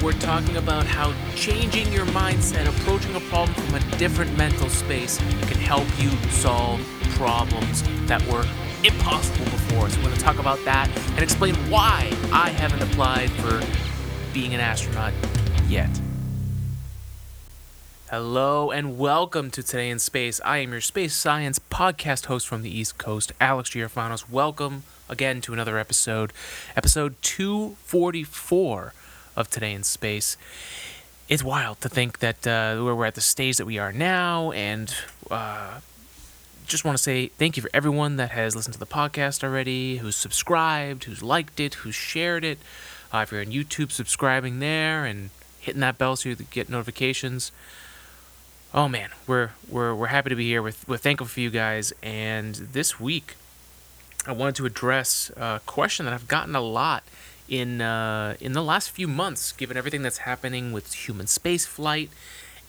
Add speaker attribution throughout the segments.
Speaker 1: We're talking about how changing your mindset, approaching a problem from a different mental space, can help you solve problems that were impossible before. So, we're going to talk about that and explain why I haven't applied for being an astronaut yet. Hello and welcome to Today in Space. I am your space science podcast host from the East Coast, Alex Giorfanos. Welcome again to another episode, episode 244 of Today in Space. It's wild to think that uh, we're at the stage that we are now, and uh, just want to say thank you for everyone that has listened to the podcast already, who's subscribed, who's liked it, who's shared it. Uh, if you're on YouTube, subscribing there and hitting that bell so you get notifications oh man, we're we're we're happy to be here. We're, we're thankful for you guys. And this week, I wanted to address a question that I've gotten a lot in uh, in the last few months, given everything that's happening with human space flight.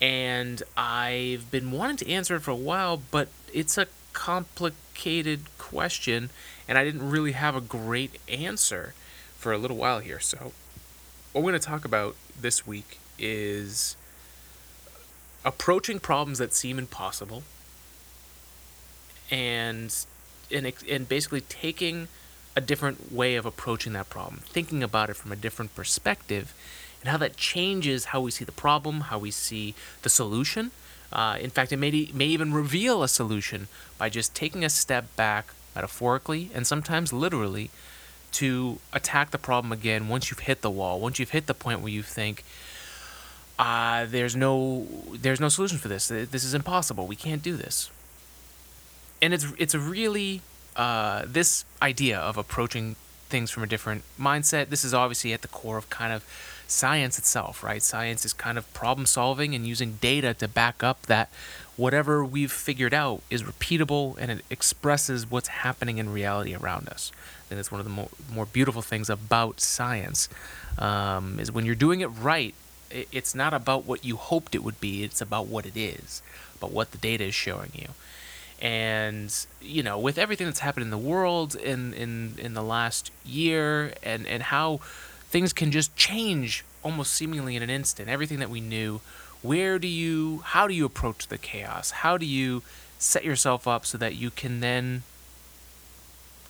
Speaker 1: And I've been wanting to answer it for a while, but it's a complicated question, and I didn't really have a great answer for a little while here. So, what we're going to talk about this week is approaching problems that seem impossible and and, and basically taking a different way of approaching that problem thinking about it from a different perspective and how that changes how we see the problem how we see the solution uh, in fact it may, may even reveal a solution by just taking a step back metaphorically and sometimes literally to attack the problem again once you've hit the wall once you've hit the point where you think uh, there's no there's no solution for this. This is impossible. We can't do this. And it's it's a really uh, this idea of approaching things from a different mindset. This is obviously at the core of kind of science itself, right? Science is kind of problem solving and using data to back up that whatever we've figured out is repeatable and it expresses what's happening in reality around us. I think that's one of the more, more beautiful things about science um, is when you're doing it right it's not about what you hoped it would be it's about what it is about what the data is showing you and you know with everything that's happened in the world in in in the last year and and how things can just change almost seemingly in an instant everything that we knew where do you how do you approach the chaos how do you set yourself up so that you can then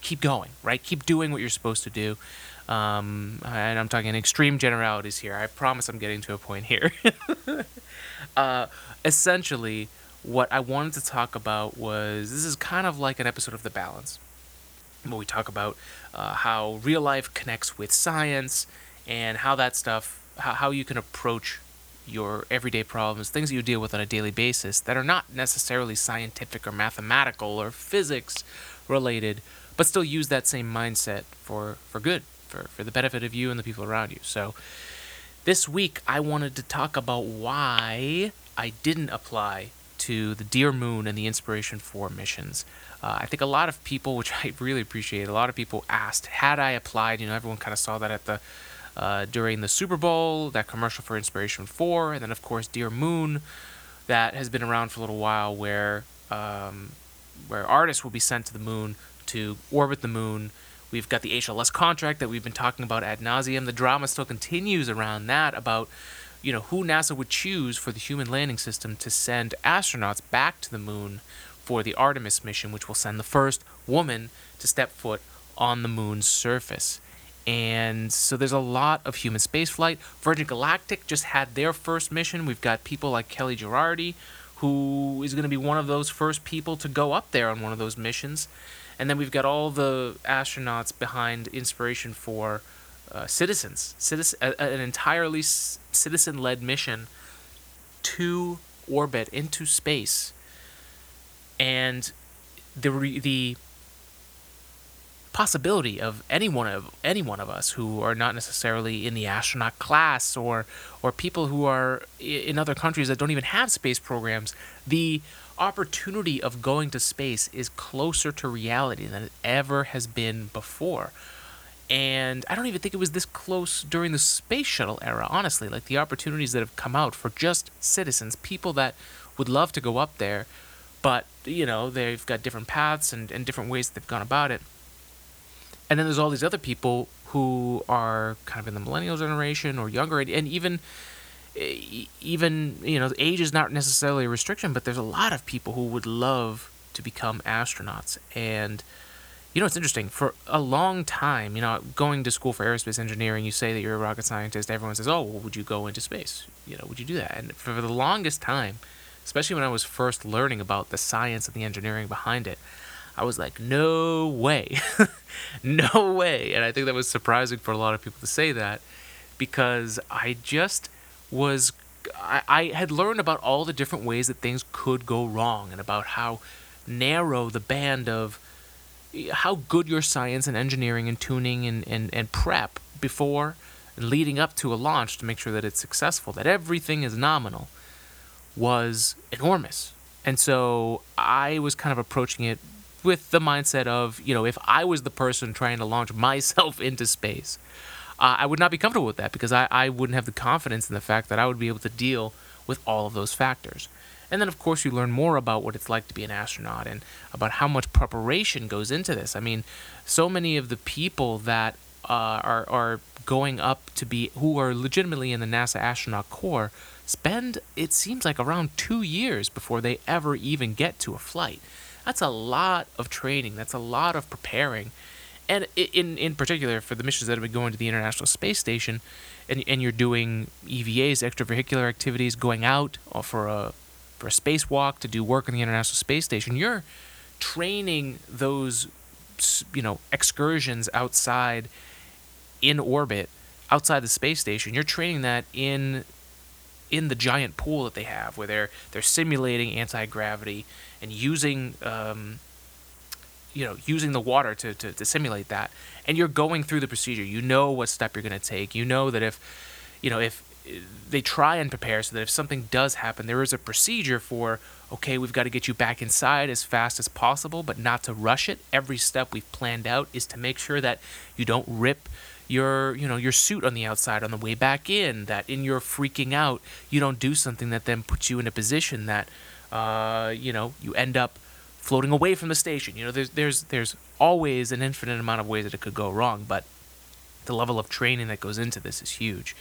Speaker 1: keep going right keep doing what you're supposed to do um, and I'm talking extreme generalities here. I promise I'm getting to a point here. uh, essentially, what I wanted to talk about was this is kind of like an episode of The Balance, where we talk about uh, how real life connects with science and how that stuff, how, how you can approach your everyday problems, things that you deal with on a daily basis that are not necessarily scientific or mathematical or physics related, but still use that same mindset for, for good for, for the benefit of you and the people around you. So this week I wanted to talk about why I didn't apply to the Dear Moon and the Inspiration 4 missions. Uh, I think a lot of people, which I really appreciate, a lot of people asked, had I applied? You know, everyone kind of saw that at the uh, during the Super Bowl, that commercial for Inspiration 4, and then of course Dear Moon, that has been around for a little while, where um, where artists will be sent to the moon to orbit the moon We've got the HLS contract that we've been talking about ad nauseum. The drama still continues around that about, you know, who NASA would choose for the human landing system to send astronauts back to the moon for the Artemis mission, which will send the first woman to step foot on the moon's surface. And so there's a lot of human spaceflight. Virgin Galactic just had their first mission. We've got people like Kellie Gerardi, who is going to be one of those first people to go up there on one of those missions. And then we've got all the astronauts behind Inspiration 4 uh, citizens, citizen, an entirely citizen-led mission to orbit into space, and the re- the possibility of any one of any one of us who are not necessarily in the astronaut class or or people who are in other countries that don't even have space programs the opportunity of going to space is closer to reality than it ever has been before. And I don't even think it was this close during the space shuttle era, honestly. Like the opportunities that have come out for just citizens, people that would love to go up there, but, you know, they've got different paths and, and different ways they've gone about it. And then there's all these other people who are kind of in the millennial generation or younger, and even even you know age is not necessarily a restriction, but there's a lot of people who would love to become astronauts and you know, it's interesting. For a long time, you know, going to school for aerospace engineering, you say that you're a rocket scientist. Everyone says, "Oh, well, would you go into space? You know, would you do that?" And for the longest time, especially when I was first learning about the science and the engineering behind it, I was like, "No way, no way!" And I think that was surprising for a lot of people to say that because I just was. I, I had learned about all the different ways that things could go wrong and about how narrow the band of how good your science and engineering and tuning and, and, and prep before and leading up to a launch to make sure that it's successful, that everything is nominal, was enormous. And so I was kind of approaching it with the mindset of, you know, if I was the person trying to launch myself into space, uh, I would not be comfortable with that because I, I wouldn't have the confidence in the fact that I would be able to deal with all of those factors. And then, of course, you learn more about what it's like to be an astronaut and about how much preparation goes into this. I mean, so many of the people that uh, are, are going up to be, who are legitimately in the NASA astronaut corps, spend, it seems like, around two years before they ever even get to a flight. That's a lot of training, that's a lot of preparing. And in, in particular, for the missions that have been going to the International Space Station, and, and you're doing EVAs, extravehicular activities, going out for a for a spacewalk to do work on the International Space Station, you're training those you know excursions outside in orbit outside the space station. You're training that in in the giant pool that they have where they're they're simulating anti-gravity and using um, you know using the water to, to, to simulate that. And you're going through the procedure. You know what step you're going to take. You know that if you know if they try and prepare so that if something does happen, there is a procedure for okay, we've got to get you back inside as fast as possible, but not to rush it. Every step we've planned out is to make sure that you don't rip your you know your suit on the outside on the way back in. That in your freaking out, you don't do something that then puts you in a position that uh, you know you end up floating away from the station. You know, there's there's there's always an infinite amount of ways that it could go wrong, but the level of training that goes into this is huge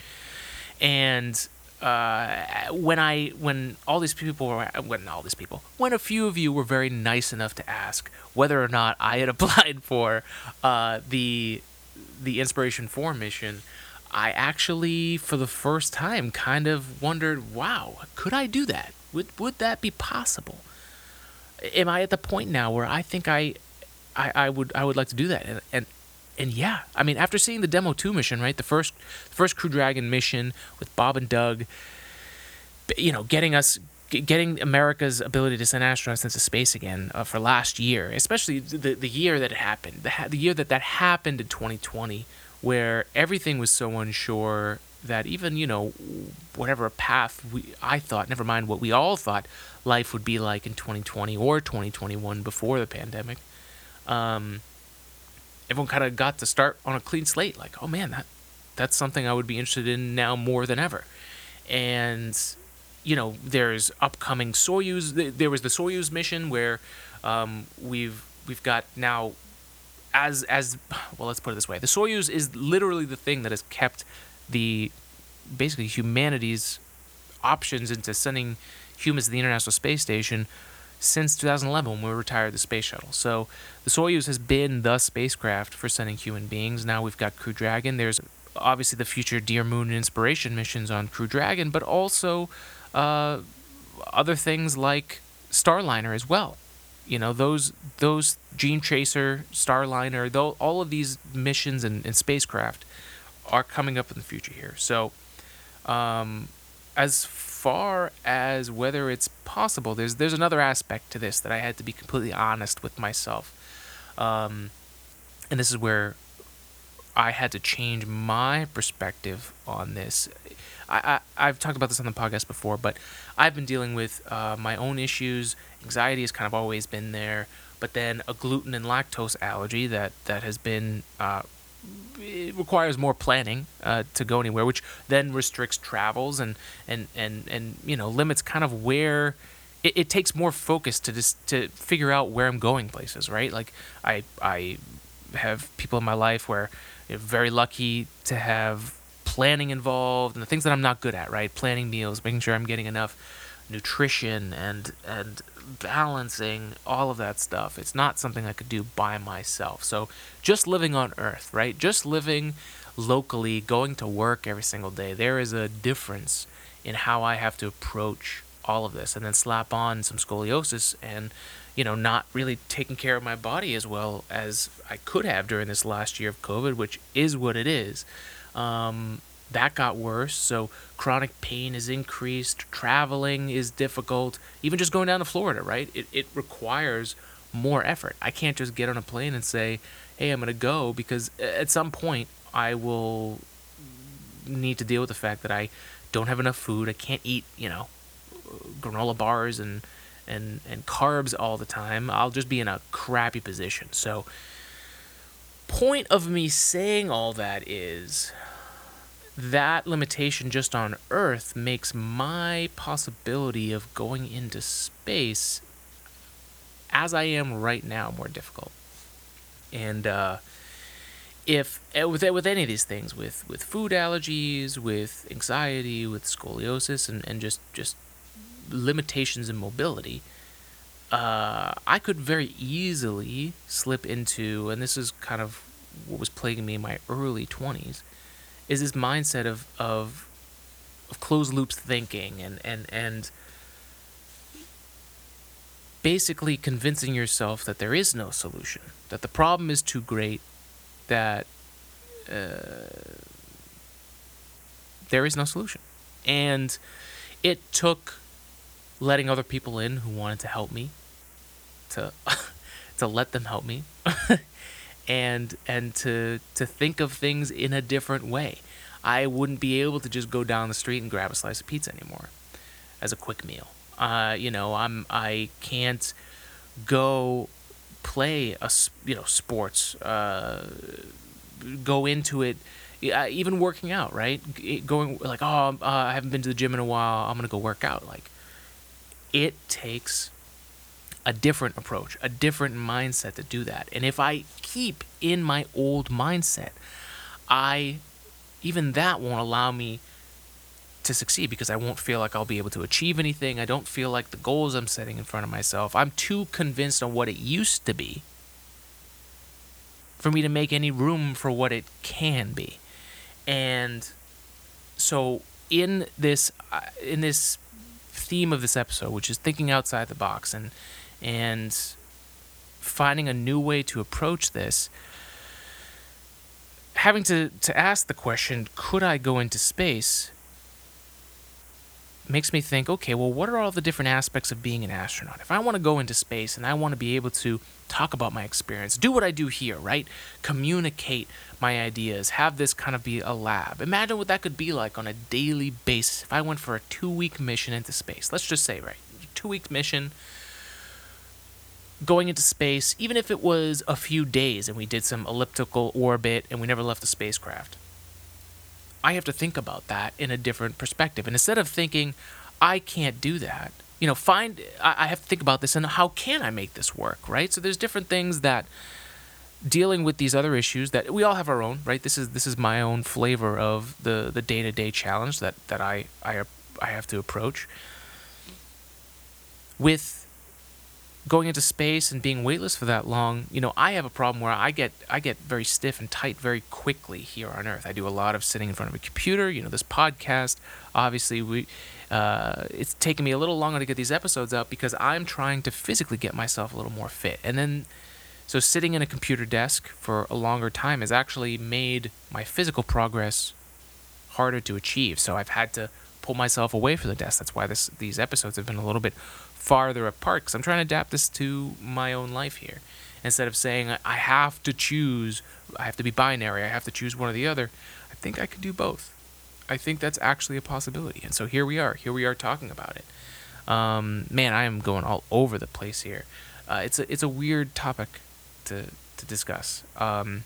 Speaker 1: and uh, when I when all these people were when all these people when a few of you were very nice enough to ask whether or not I had applied for uh, the the Inspiration Four mission, I actually for the first time kind of wondered, wow, could I do that? Would would that be possible? Am I at the point now where I think I I, I would I would like to do that and, and and yeah, I mean, after seeing the demo two mission, right, the first first Crew Dragon mission with Bob and Doug, you know, getting us getting America's ability to send astronauts into space again uh, for last year, especially the the year that it happened, the, the year that that happened in 2020, where everything was so unsure that even you know whatever path we I thought, never mind what we all thought life would be like in 2020 or 2021 before the pandemic. Um, everyone kind of got to start on a clean slate. Like, oh man, that that's something I would be interested in now more than ever. And you know, there's upcoming Soyuz. There was the Soyuz mission where um, we've we've got now as as well. Let's put it this way: the Soyuz is literally the thing that has kept the basically humanity's options into sending humans to the International Space Station since 2011 when we retired the space shuttle. So the Soyuz has been the spacecraft for sending human beings. Now we've got Crew Dragon. There's obviously the future Dear Moon Inspiration missions on Crew Dragon, but also uh, other things like Starliner as well. You know those those Dream Chaser, Starliner, though all of these missions and, and spacecraft are coming up in the future here. So, um, as far as whether it's possible, there's there's another aspect to this that I had to be completely honest with myself, um, and this is where I had to change my perspective on this. I, I have talked about this on the podcast before, but I've been dealing with uh, my own issues. Anxiety has kind of always been there, but then a gluten and lactose allergy that that has been uh, it requires more planning uh, to go anywhere, which then restricts travels and and and and you know limits kind of where it, it takes more focus to just to figure out where I'm going places, right? Like I I have people in my life where you know, very lucky to have planning involved and the things that I'm not good at, right? Planning meals, making sure I'm getting enough nutrition and and balancing all of that stuff. It's not something I could do by myself. So just living on earth, right? Just living locally, going to work every single day, there is a difference in how I have to approach all of this and then slap on some scoliosis and you know not really taking care of my body as well as I could have during this last year of COVID, which is what it is. Um, that got worse. So chronic pain is increased. Traveling is difficult. Even just going down to Florida, right? It, it requires more effort. I can't just get on a plane and say, hey, I'm going to go because at some point I will need to deal with the fact that I don't have enough food. I can't eat, you know, granola bars and and and carbs all the time. I'll just be in a crappy position. So point of me saying all that is that limitation just on Earth makes my possibility of going into space as I am right now more difficult. And uh, if eh, with with any of these things, with with food allergies, with anxiety, with scoliosis, and, and just just limitations in mobility, uh, I could very easily slip into, and this is kind of what was plaguing me in my early twenties is this mindset of of of closed loops thinking and and and basically convincing yourself that there is no solution, that the problem is too great, that uh, there is no solution, and it took letting other people in who wanted to help me to to let them help me and and to to think of things in a different way. I wouldn't be able to just go down the street and grab a slice of pizza anymore as a quick meal. Uh, you know, I'm I can't go play a you know sports, uh, go into it. even working out, right? Going like, oh, uh, I haven't been to the gym in a while. I'm gonna go work out. Like, it takes a different approach, a different mindset to do that. And if I keep in my old mindset, I even that won't allow me to succeed because I won't feel like I'll be able to achieve anything. I don't feel like the goals I'm setting in front of myself. I'm too convinced on what it used to be for me to make any room for what it can be. And so in this uh, in this theme of this episode, which is thinking outside the box and and finding a new way to approach this having to, to ask the question could i go into space makes me think okay well what are all the different aspects of being an astronaut? If i want to go into space and i want to be able to talk about my experience do what i do here right? Communicate my ideas have this kind of be a lab. Imagine what that could be like on a daily basis. If i went for a two week mission into space let's just say right two week mission going into space, even if it was a few days and we did some elliptical orbit and we never left the spacecraft, I have to think about that in a different perspective. And instead of thinking, I can't do that, you know, find, I have to think about this and how can I make this work, right? So there's different things that dealing with these other issues that we all have our own, right? This is this is my own flavor of the the day to day challenge that that I I I have to approach with going into space and being weightless for that long, you know, I have a problem where I get I get very stiff and tight very quickly here on Earth. I do a lot of sitting in front of a computer. You know, this podcast, obviously, we uh, it's taken me a little longer to get these episodes out because I'm trying to physically get myself a little more fit. And then, so sitting in a computer desk for a longer time has actually made my physical progress harder to achieve. So I've had to pull myself away from the desk. That's why this these episodes have been a little bit farther apart because I'm trying to adapt this to my own life here. Instead of saying I have to choose, I have to be binary, I have to choose one or the other, I think I could do both. I think that's actually a possibility. And so here we are. Here we are talking about it. Um, man, I am going all over the place here. Uh, it's a it's a weird topic to to discuss. Um,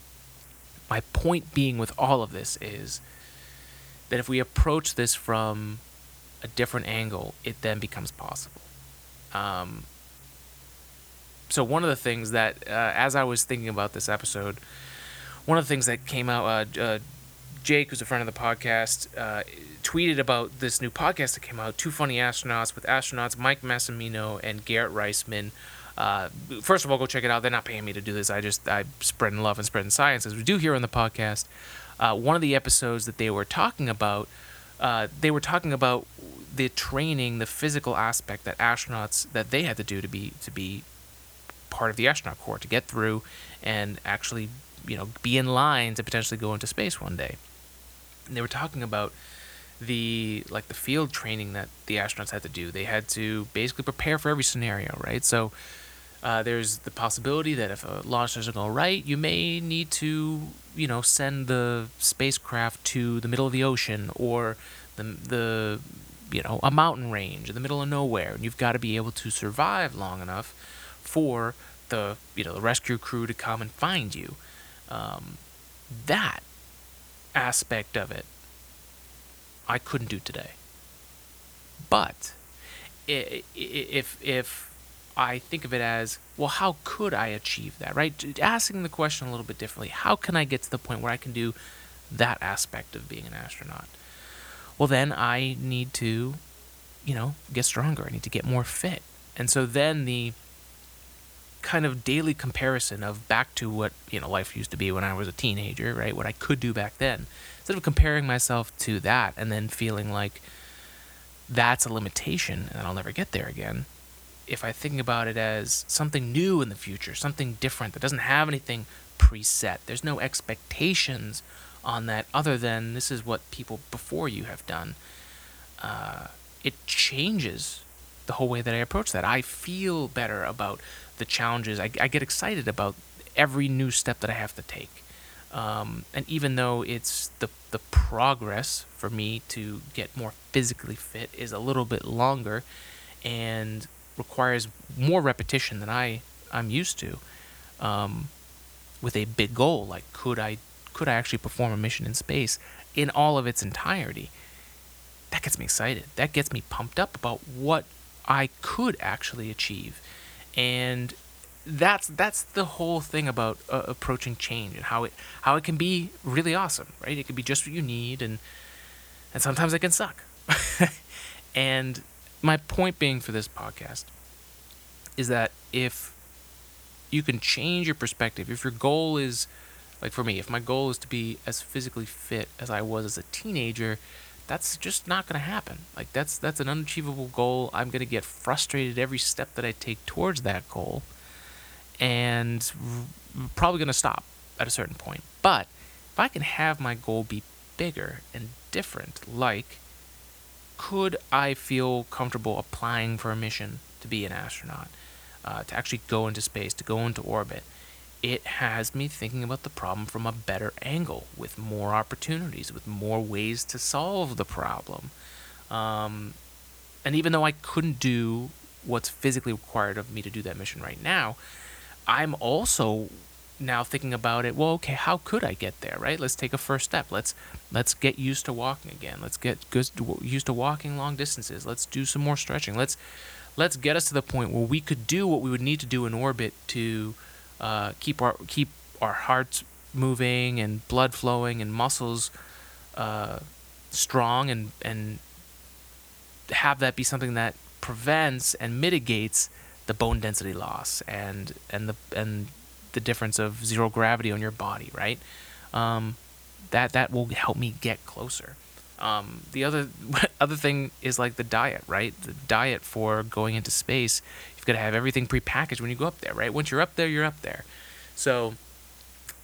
Speaker 1: my point being with all of this is that if we approach this from a different angle, it then becomes possible. Um, so one of the things that, uh, as I was thinking about this episode, one of the things that came out, uh, uh, Jake, who's a friend of the podcast, uh, tweeted about this new podcast that came out, Two Funny Astronauts, with astronauts Mike Massimino and Garrett Reisman. Uh, first of all, go check it out. They're not paying me to do this. I just I spreading love and spreading science as we do here on the podcast. Uh, one of the episodes that they were talking about, uh, they were talking about the training, the physical aspect that astronauts that they had to do to be to be part of the astronaut corps to get through and actually you know be in line to potentially go into space one day. And they were talking about the like the field training that the astronauts had to do. They had to basically prepare for every scenario, right? So uh, there's the possibility that if a launch doesn't go right, you may need to, you know, send the spacecraft to the middle of the ocean or the the you know a mountain range in the middle of nowhere, and you've got to be able to survive long enough for the you know the rescue crew to come and find you. Um, that aspect of it, I couldn't do today. But if if I think of it as, well, how could I achieve that, right? Asking the question a little bit differently. How can I get to the point where I can do that aspect of being an astronaut? Well, then I need to, you know, get stronger. I need to get more fit. And so then the kind of daily comparison of back to what, you know, life used to be when I was a teenager, right? What I could do back then. Instead of comparing myself to that and then feeling like that's a limitation and I'll never get there again, if I think about it as something new in the future, something different that doesn't have anything preset, there's no expectations on that other than this is what people before you have done, uh, it changes the whole way that I approach that. I feel better about the challenges. I, I get excited about every new step that I have to take. Um, and even though it's the the progress for me to get more physically fit is a little bit longer, and requires more repetition than I I'm used to. Um, with a big goal like could I could I actually perform a mission in space in all of its entirety? That gets me excited. That gets me pumped up about what I could actually achieve. And that's that's the whole thing about uh, approaching change and how it how it can be really awesome, right? It can be just what you need and and sometimes it can suck. and my point being for this podcast is that if you can change your perspective, if your goal is, like for me, if my goal is to be as physically fit as I was as a teenager, that's just not going to happen. Like that's that's an unachievable goal. I'm going to get frustrated every step that I take towards that goal, and r- probably going to stop at a certain point. But if I can have my goal be bigger and different, like could I feel comfortable applying for a mission to be an astronaut, uh, to actually go into space, to go into orbit? It has me thinking about the problem from a better angle, with more opportunities, with more ways to solve the problem. Um, and even though I couldn't do what's physically required of me to do that mission right now, I'm also now thinking about it well okay how could i get there right? Let's take a first step. Let's let's get used to walking again. Let's get used to walking long distances. Let's do some more stretching. Let's let's get us to the point where we could do what we would need to do in orbit to uh, keep our keep our hearts moving and blood flowing and muscles uh, strong and and have that be something that prevents and mitigates the bone density loss and and the and the difference of zero gravity on your body, right? Um, that that will help me get closer. Um, the other other thing is like the diet, right? The diet for going into space, got to have everything prepackaged when you go up there, right? Once you're up there, you're up there. So,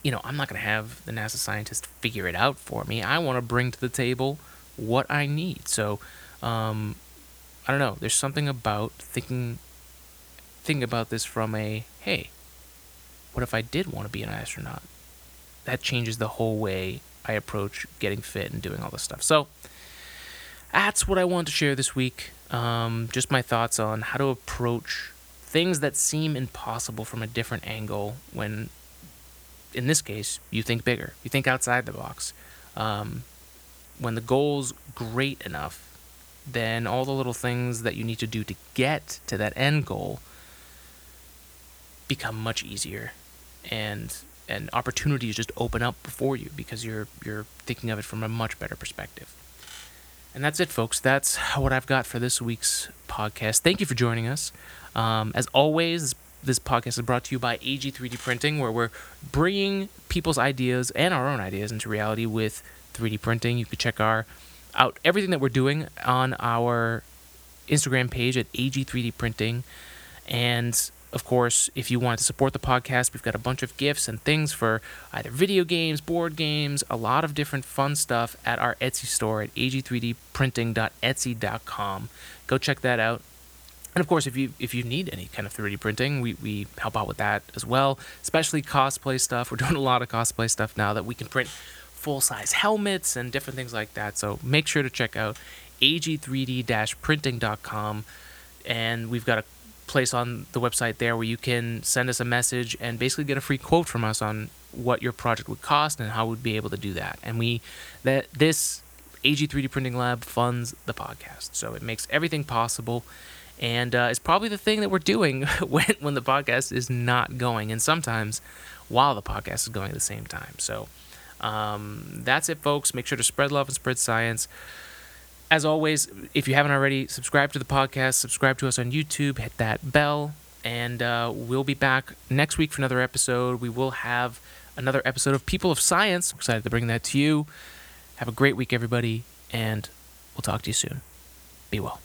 Speaker 1: you know, I'm not going to have the NASA scientist figure it out for me. I want to bring to the table what I need. So, um, I don't know. There's something about thinking thinking about this from a hey, what if I did want to be an astronaut? That changes the whole way I approach getting fit and doing all this stuff. So that's what I wanted to share this week. Um, just my thoughts on how to approach things that seem impossible from a different angle when, in this case, you think bigger, you think outside the box. Um, when the goal's great enough, then all the little things that you need to do to get to that end goal become much easier and and opportunities just open up before you because you're you're thinking of it from a much better perspective. And that's it, folks. That's what I've got for this week's podcast. Thank you for joining us. Um, as always, this podcast is brought to you by AG 3D Printing, where we're bringing people's ideas and our own ideas into reality with 3D printing. You can check our out everything that we're doing on our Instagram page at AG 3D Printing, and of course, if you want to support the podcast, we've got a bunch of gifts and things for either video games, board games, a lot of different fun stuff at our Etsy store at ag3dprinting.etsy.com. Go check that out. And of course, if you if you need any kind of 3D printing, we, we help out with that as well, especially cosplay stuff. We're doing a lot of cosplay stuff now that we can print full size helmets and different things like that. So make sure to check out ag3d printing.com. And we've got a place on the website there where you can send us a message and basically get a free quote from us on what your project would cost and how we'd be able to do that. And we that this AG 3D Printing Lab funds the podcast, so it makes everything possible. And uh, it's probably the thing that we're doing when when the podcast is not going, and sometimes while the podcast is going at the same time. So um, that's it, folks. Make sure to spread love and spread science as always, if you haven't already, subscribe to the podcast, subscribe to us on YouTube, hit that bell, and uh, we'll be back next week for another episode. We will have another episode of People of Science. I'm excited to bring that to you. Have a great week, everybody, and we'll talk to you soon. Be well.